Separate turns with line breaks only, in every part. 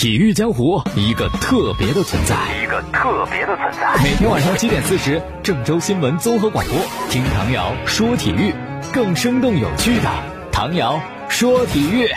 体育江湖一个特别的存在，
一个特别的存在。
每天晚上七点四十，郑州新闻综合广播，听唐瑶说体育，更生动有趣的唐瑶说体育。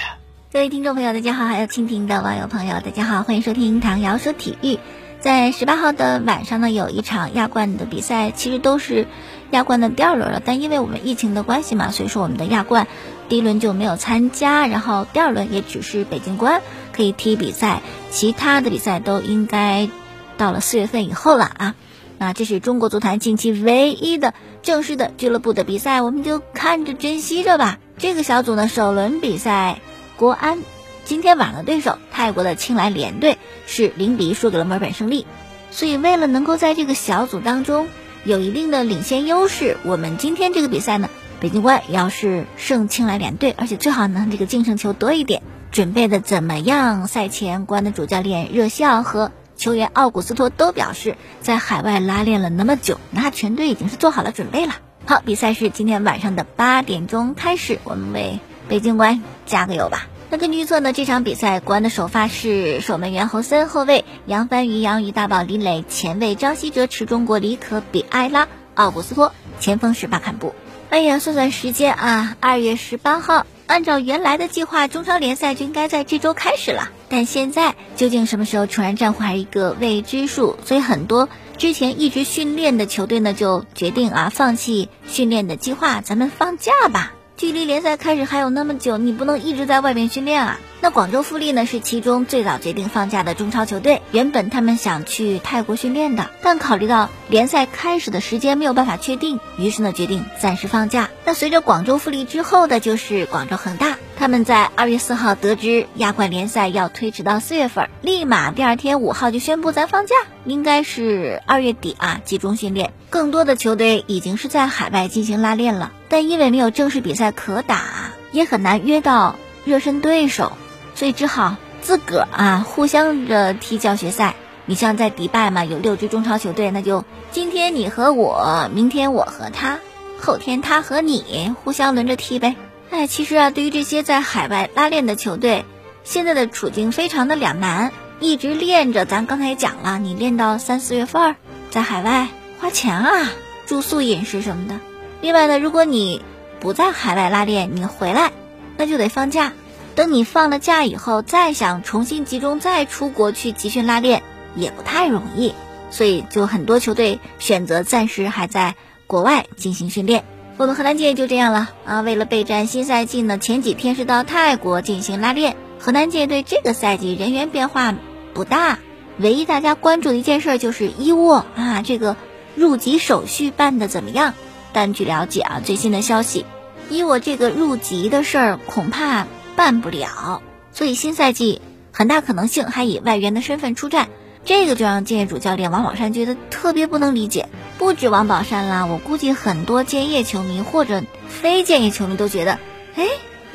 各位听众朋友，大家好；还有蜻蜓的网友朋友，大家好，欢迎收听唐瑶说体育。在十八号的晚上呢，有一场亚冠的比赛，其实都是亚冠的第二轮了，但因为我们疫情的关系嘛，所以说我们的亚冠第一轮就没有参加，然后第二轮也只是北京国安可以踢比赛，其他的比赛都应该到了四月份以后了啊。那这是中国足坛近期唯一的正式的俱乐部的比赛，我们就看着珍惜着吧。这个小组呢，首轮比赛。国安今天晚上的对手泰国的青莱联队是零比一输给了墨尔本胜利，所以为了能够在这个小组当中有一定的领先优势，我们今天这个比赛呢，北京国安要是胜青莱联队，而且最好呢这个净胜球多一点，准备的怎么样？赛前国安的主教练热西奥和球员奥古斯托都表示，在海外拉练了那么久，那全队已经是做好了准备了。好，比赛是今天晚上的八点钟开始，我们为北京国安加个油吧。那根据预测呢，这场比赛国安的首发是守门员侯森，后卫杨帆、于洋、于大宝、李磊，前卫张稀哲、池中国、李可、比埃拉、奥古斯托，前锋是巴坎布。哎呀，算算时间啊，二月十八号，按照原来的计划，中超联赛就应该在这周开始了。但现在究竟什么时候突然暂缓，还是一个未知数。所以很多之前一直训练的球队呢，就决定啊，放弃训练的计划，咱们放假吧。距离联赛开始还有那么久，你不能一直在外面训练啊。那广州富力呢，是其中最早决定放假的中超球队。原本他们想去泰国训练的，但考虑到联赛开始的时间没有办法确定，于是呢决定暂时放假。那随着广州富力之后的就是广州恒大，他们在二月四号得知亚冠联赛要推迟到四月份，立马第二天五号就宣布咱放假，应该是二月底啊集中训练。更多的球队已经是在海外进行拉练了，但因为没有正式比赛可打，也很难约到热身对手。所以只好自个儿啊，互相着踢教学赛。你像在迪拜嘛，有六支中超球队，那就今天你和我，明天我和他，后天他和你，互相轮着踢呗。哎，其实啊，对于这些在海外拉练的球队，现在的处境非常的两难。一直练着，咱刚才也讲了，你练到三四月份，在海外花钱啊，住宿、饮食什么的。另外呢，如果你不在海外拉练，你回来，那就得放假。等你放了假以后，再想重新集中再出国去集训拉练，也不太容易。所以就很多球队选择暂时还在国外进行训练。我们河南界就这样了啊！为了备战新赛季呢，前几天是到泰国进行拉练。河南界对这个赛季人员变化不大，唯一大家关注的一件事就是伊沃啊，这个入籍手续办的怎么样？但据了解啊，最新的消息，伊沃这个入籍的事儿恐怕。办不了，所以新赛季很大可能性还以外援的身份出战，这个就让建业主教练王宝山觉得特别不能理解。不止王宝山啦，我估计很多建业球迷或者非建业球迷都觉得，哎，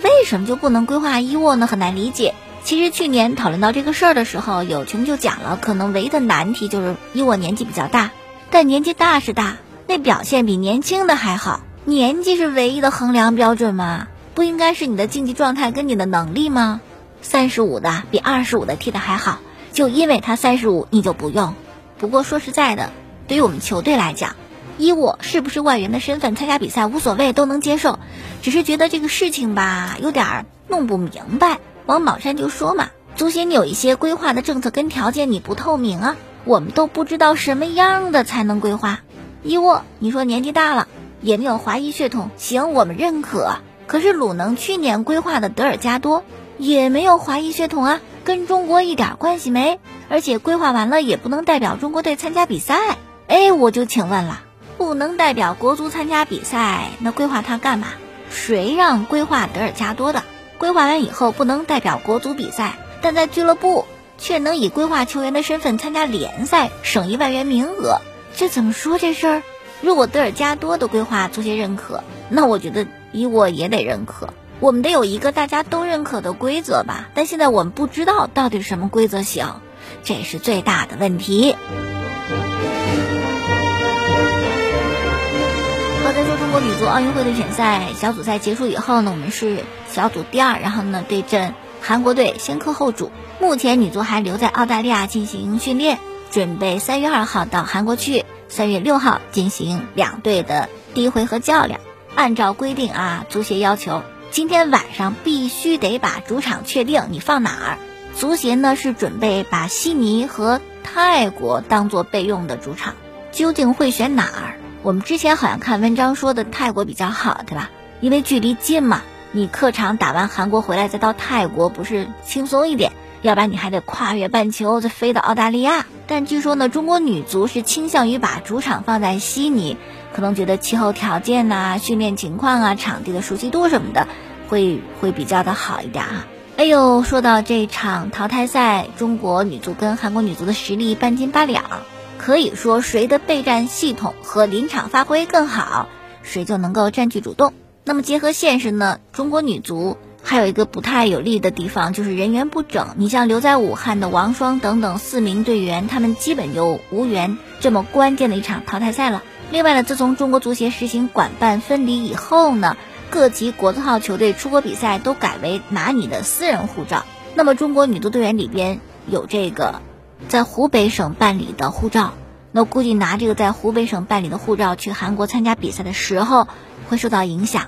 为什么就不能规划伊沃呢？很难理解。其实去年讨论到这个事儿的时候，有球迷就讲了，可能唯一的难题就是伊沃年纪比较大，但年纪大是大，那表现比年轻的还好。年纪是唯一的衡量标准吗？不应该是你的竞技状态跟你的能力吗？三十五的比二十五的踢的还好，就因为他三十五你就不用。不过说实在的，对于我们球队来讲，以我是不是外援的身份参加比赛无所谓，都能接受。只是觉得这个事情吧，有点弄不明白。王宝山就说嘛，足协你有一些规划的政策跟条件你不透明啊，我们都不知道什么样的才能规划。伊沃，你说年纪大了，也没有华裔血统，行，我们认可。可是鲁能去年规划的德尔加多也没有华裔血统啊，跟中国一点关系没，而且规划完了也不能代表中国队参加比赛。哎，我就请问了，不能代表国足参加比赛，那规划他干嘛？谁让规划德尔加多的？规划完以后不能代表国足比赛，但在俱乐部却能以规划球员的身份参加联赛，省一万元名额，这怎么说这事儿？如果德尔加多的规划足协认可，那我觉得。以我也得认可，我们得有一个大家都认可的规则吧。但现在我们不知道到底什么规则行，这是最大的问题。好，再说中国女足奥运会的选赛小组赛结束以后呢，我们是小组第二，然后呢对阵韩国队，先客后主。目前女足还留在澳大利亚进行训练，准备三月二号到韩国去，三月六号进行两队的第一回合较量。按照规定啊，足协要求今天晚上必须得把主场确定，你放哪儿？足协呢是准备把悉尼和泰国当做备用的主场，究竟会选哪儿？我们之前好像看文章说的泰国比较好，对吧？因为距离近嘛，你客场打完韩国回来再到泰国不是轻松一点？要不然你还得跨越半球再飞到澳大利亚。但据说呢，中国女足是倾向于把主场放在悉尼，可能觉得气候条件呐、训练情况啊、场地的熟悉度什么的，会会比较的好一点啊。哎呦，说到这场淘汰赛，中国女足跟韩国女足的实力半斤八两，可以说谁的备战系统和临场发挥更好，谁就能够占据主动。那么结合现实呢，中国女足。还有一个不太有利的地方，就是人员不整。你像留在武汉的王霜等等四名队员，他们基本就无缘这么关键的一场淘汰赛了。另外呢，自从中国足协实行管办分离以后呢，各级国字号球队出国比赛都改为拿你的私人护照。那么中国女足队员里边有这个在湖北省办理的护照，那估计拿这个在湖北省办理的护照去韩国参加比赛的时候会受到影响。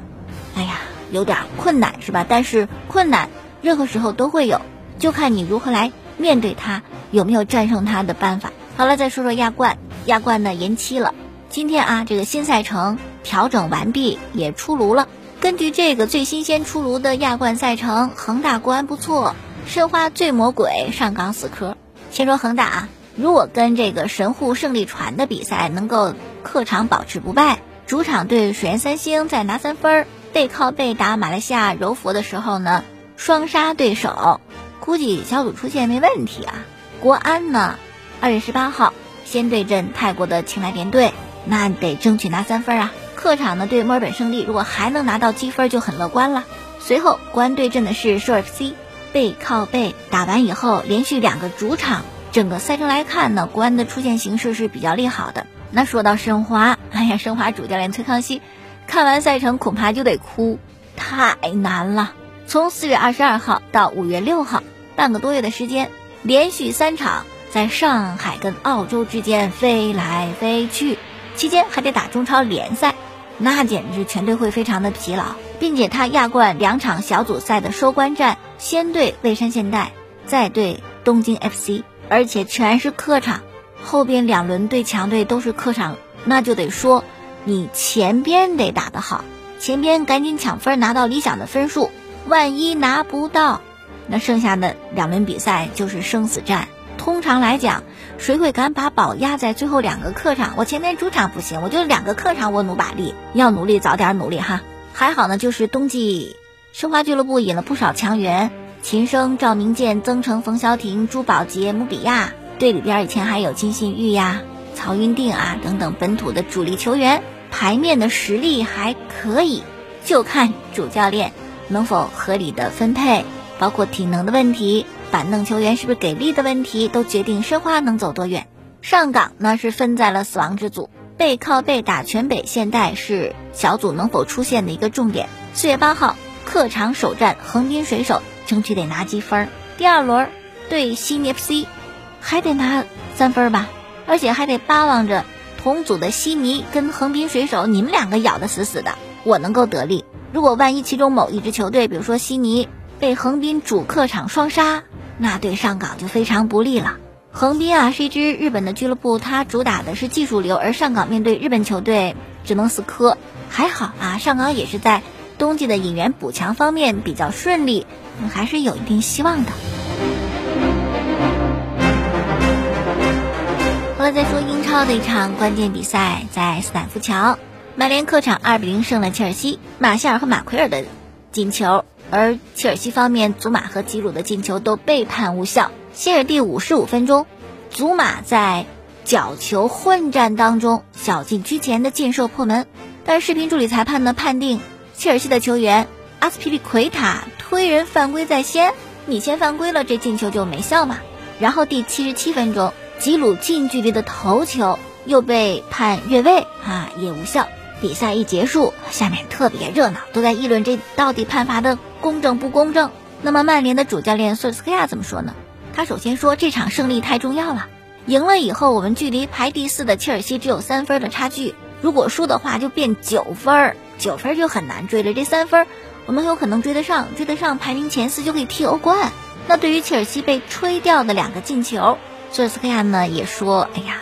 哎呀。有点困难是吧？但是困难任何时候都会有，就看你如何来面对它，有没有战胜它的办法。好了，再说说亚冠，亚冠呢延期了。今天啊，这个新赛程调整完毕，也出炉了。根据这个最新鲜出炉的亚冠赛程，恒大国安不错，申花醉魔鬼上港死磕。先说恒大啊，如果跟这个神户胜利船的比赛能够客场保持不败，主场对水原三星再拿三分儿。背靠背打马来西亚柔佛的时候呢，双杀对手，估计小组出线没问题啊。国安呢，二月十八号先对阵泰国的青莱联队，那得争取拿三分啊。客场呢对墨尔本胜利，如果还能拿到积分就很乐观了。随后国安对阵的是首尔 FC，背靠背打完以后，连续两个主场，整个赛程来看呢，国安的出线形势是比较利好的。那说到申花，哎呀，申花主教练崔康熙。看完赛程恐怕就得哭，太难了。从四月二十二号到五月六号，半个多月的时间，连续三场在上海跟澳洲之间飞来飞去，期间还得打中超联赛，那简直全队会非常的疲劳。并且他亚冠两场小组赛的收官战，先对蔚山现代，再对东京 FC，而且全是客场，后边两轮对强队都是客场，那就得说。你前边得打得好，前边赶紧抢分拿到理想的分数。万一拿不到，那剩下的两轮比赛就是生死战。通常来讲，谁会敢把宝压在最后两个客场？我前面主场不行，我就两个客场我努把力，要努力早点努力哈。还好呢，就是冬季申花俱乐部引了不少强援，秦升、赵明剑、曾诚、冯潇霆、朱宝杰、姆比亚，队里边以前还有金信玉呀。曹云定啊，等等本土的主力球员，牌面的实力还可以，就看主教练能否合理的分配，包括体能的问题、板凳球员是不是给力的问题，都决定申花能走多远。上港呢是分在了死亡之组，背靠背打全北现代是小组能否出现的一个重点。四月八号客场首战横滨水手，争取得拿积分。第二轮对西尼 FC，还得拿三分吧。而且还得巴望着同组的悉尼跟横滨水手，你们两个咬得死死的，我能够得利。如果万一其中某一支球队，比如说悉尼被横滨主客场双杀，那对上港就非常不利了。横滨啊是一支日本的俱乐部，它主打的是技术流，而上港面对日本球队只能死磕。还好啊，上港也是在冬季的引援补强方面比较顺利，还是有一定希望的。后来，再说英超的一场关键比赛，在斯坦福桥，曼联客场二比零胜了切尔西，马夏尔和马奎尔的进球，而切尔西方面，祖马和吉鲁的进球都被判无效。希尔第五十五分钟，祖马在角球混战当中小禁区前的劲射破门，但是视频助理裁判呢判定切尔西的球员阿斯皮利奎塔推人犯规在先，你先犯规了，这进球就没效嘛。然后第七十七分钟。吉鲁近距离的头球又被判越位啊，也无效。比赛一结束，下面特别热闹，都在议论这到底判罚的公正不公正。那么曼联的主教练索尔斯克亚怎么说呢？他首先说这场胜利太重要了，赢了以后我们距离排第四的切尔西只有三分的差距，如果输的话就变九分，九分就很难追了。这三分我们有可能追得上，追得上排名前四就可以踢欧冠。那对于切尔西被吹掉的两个进球，索尔斯克亚呢也说：“哎呀，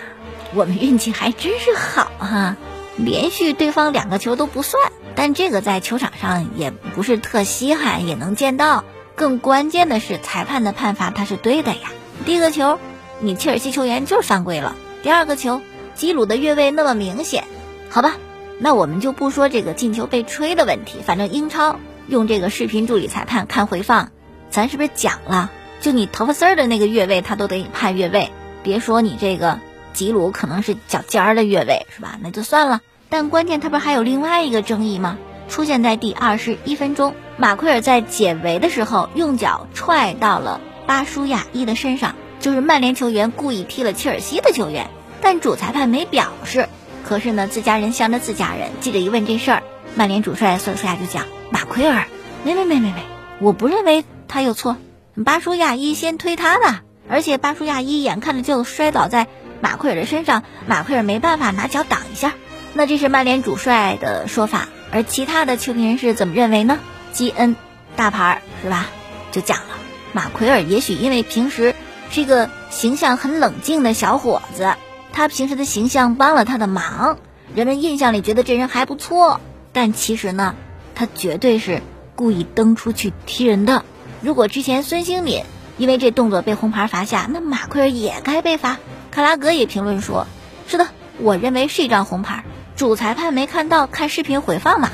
我们运气还真是好哈，连续对方两个球都不算。但这个在球场上也不是特稀罕，也能见到。更关键的是裁判的判罚他是对的呀。第一个球，你切尔西球员就是犯规了；第二个球，基鲁的越位那么明显，好吧？那我们就不说这个进球被吹的问题，反正英超用这个视频助理裁判看回放。”咱是不是讲了？就你头发丝儿的那个越位，他都得判越位。别说你这个吉鲁可能是脚尖儿的越位，是吧？那就算了。但关键他不是还有另外一个争议吗？出现在第二十一分钟，马奎尔在解围的时候用脚踹到了巴舒亚伊的身上，就是曼联球员故意踢了切尔西的球员，但主裁判没表示。可是呢，自家人向着自家人。记者一问这事儿，曼联主帅索尔斯亚就讲：马奎尔，没没没没没，我不认为。他有错，巴舒亚伊先推他的，而且巴舒亚伊眼看着就摔倒在 马奎尔的身上，马奎尔没办法拿脚挡一下。那这是曼联主帅的说法，而其他的球评人士怎么认为呢？基恩，大牌是吧？就讲了，马奎尔也许因为平时是一个形象很冷静的小伙子，他平时的形象帮了他的忙，人们印象里觉得这人还不错，但其实呢，他绝对是故意蹬出去踢人的。如果之前孙兴敏因为这动作被红牌罚下，那马奎尔也该被罚。卡拉格也评论说：“是的，我认为是一张红牌，主裁判没看到，看视频回放嘛。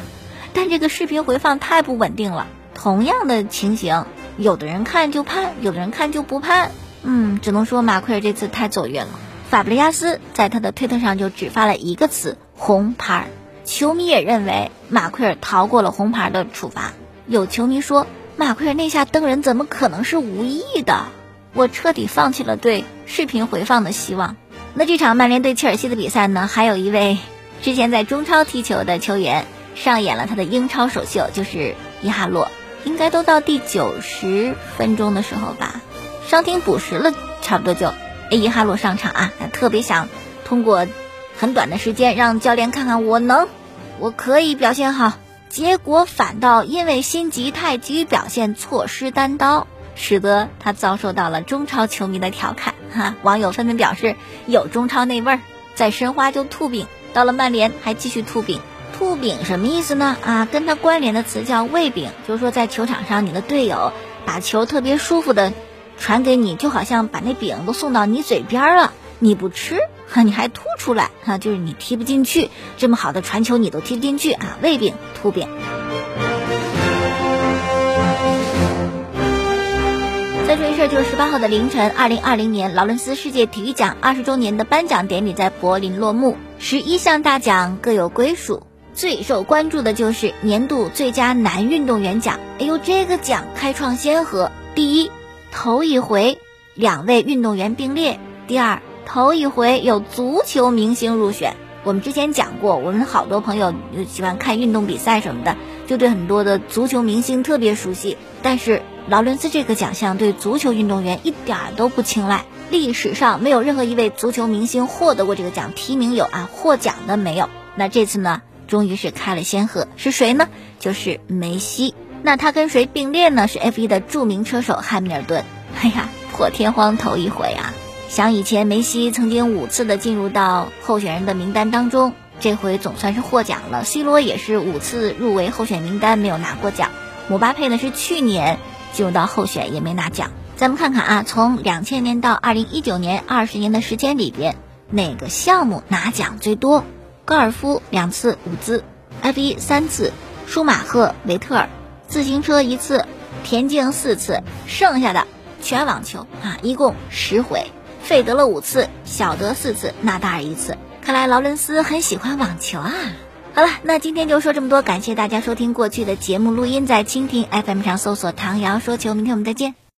但这个视频回放太不稳定了，同样的情形，有的人看就判，有的人看就不判。嗯，只能说马奎尔这次太走运了。法布雷加斯在他的推特上就只发了一个词：红牌。球迷也认为马奎尔逃过了红牌的处罚。有球迷说。马奎尔那下蹬人怎么可能是无意的？我彻底放弃了对视频回放的希望。那这场曼联对切尔西的比赛呢？还有一位之前在中超踢球的球员上演了他的英超首秀，就是伊哈洛。应该都到第九十分钟的时候吧，伤停补时了，差不多就哎伊哈洛上场啊。特别想通过很短的时间让教练看看我能，我可以表现好。结果反倒因为心急太急于表现错失单刀，使得他遭受到了中超球迷的调侃。哈，网友纷纷表示有中超那味儿，在申花就吐饼，到了曼联还继续吐饼。吐饼什么意思呢？啊，跟他关联的词叫喂饼，就是说在球场上你的队友把球特别舒服的传给你，就好像把那饼都送到你嘴边了，你不吃。哈，你还吐出来哈，就是你踢不进去，这么好的传球你都踢不进去啊！胃病、吐饼。再说一事，就是十八号的凌晨，二零二零年劳伦斯世界体育奖二十周年的颁奖典礼在柏林落幕，十一项大奖各有归属，最受关注的就是年度最佳男运动员奖。哎呦，这个奖开创先河，第一，头一回两位运动员并列；第二。头一回有足球明星入选，我们之前讲过，我们好多朋友喜欢看运动比赛什么的，就对很多的足球明星特别熟悉。但是劳伦斯这个奖项对足球运动员一点都不青睐，历史上没有任何一位足球明星获得过这个奖，提名有啊，获奖的没有。那这次呢，终于是开了先河，是谁呢？就是梅西。那他跟谁并列呢？是 F1 的著名车手汉密尔顿。哎呀，破天荒头一回啊！想以前梅西曾经五次的进入到候选人的名单当中，这回总算是获奖了。C 罗也是五次入围候选名单，没有拿过奖。姆巴佩呢是去年进入到候选，也没拿奖。咱们看看啊，从两千年到二零一九年二十年的时间里边，哪个项目拿奖最多？高尔夫两次伍兹，F 一三次，舒马赫维特尔，自行车一次，田径四次，剩下的全网球啊，一共十回。费德勒五次，小德四次，纳达尔一次。看来劳伦斯很喜欢网球啊！好了，那今天就说这么多，感谢大家收听过去的节目录音，在蜻蜓 FM 上搜索“唐瑶说球”，明天我们再见。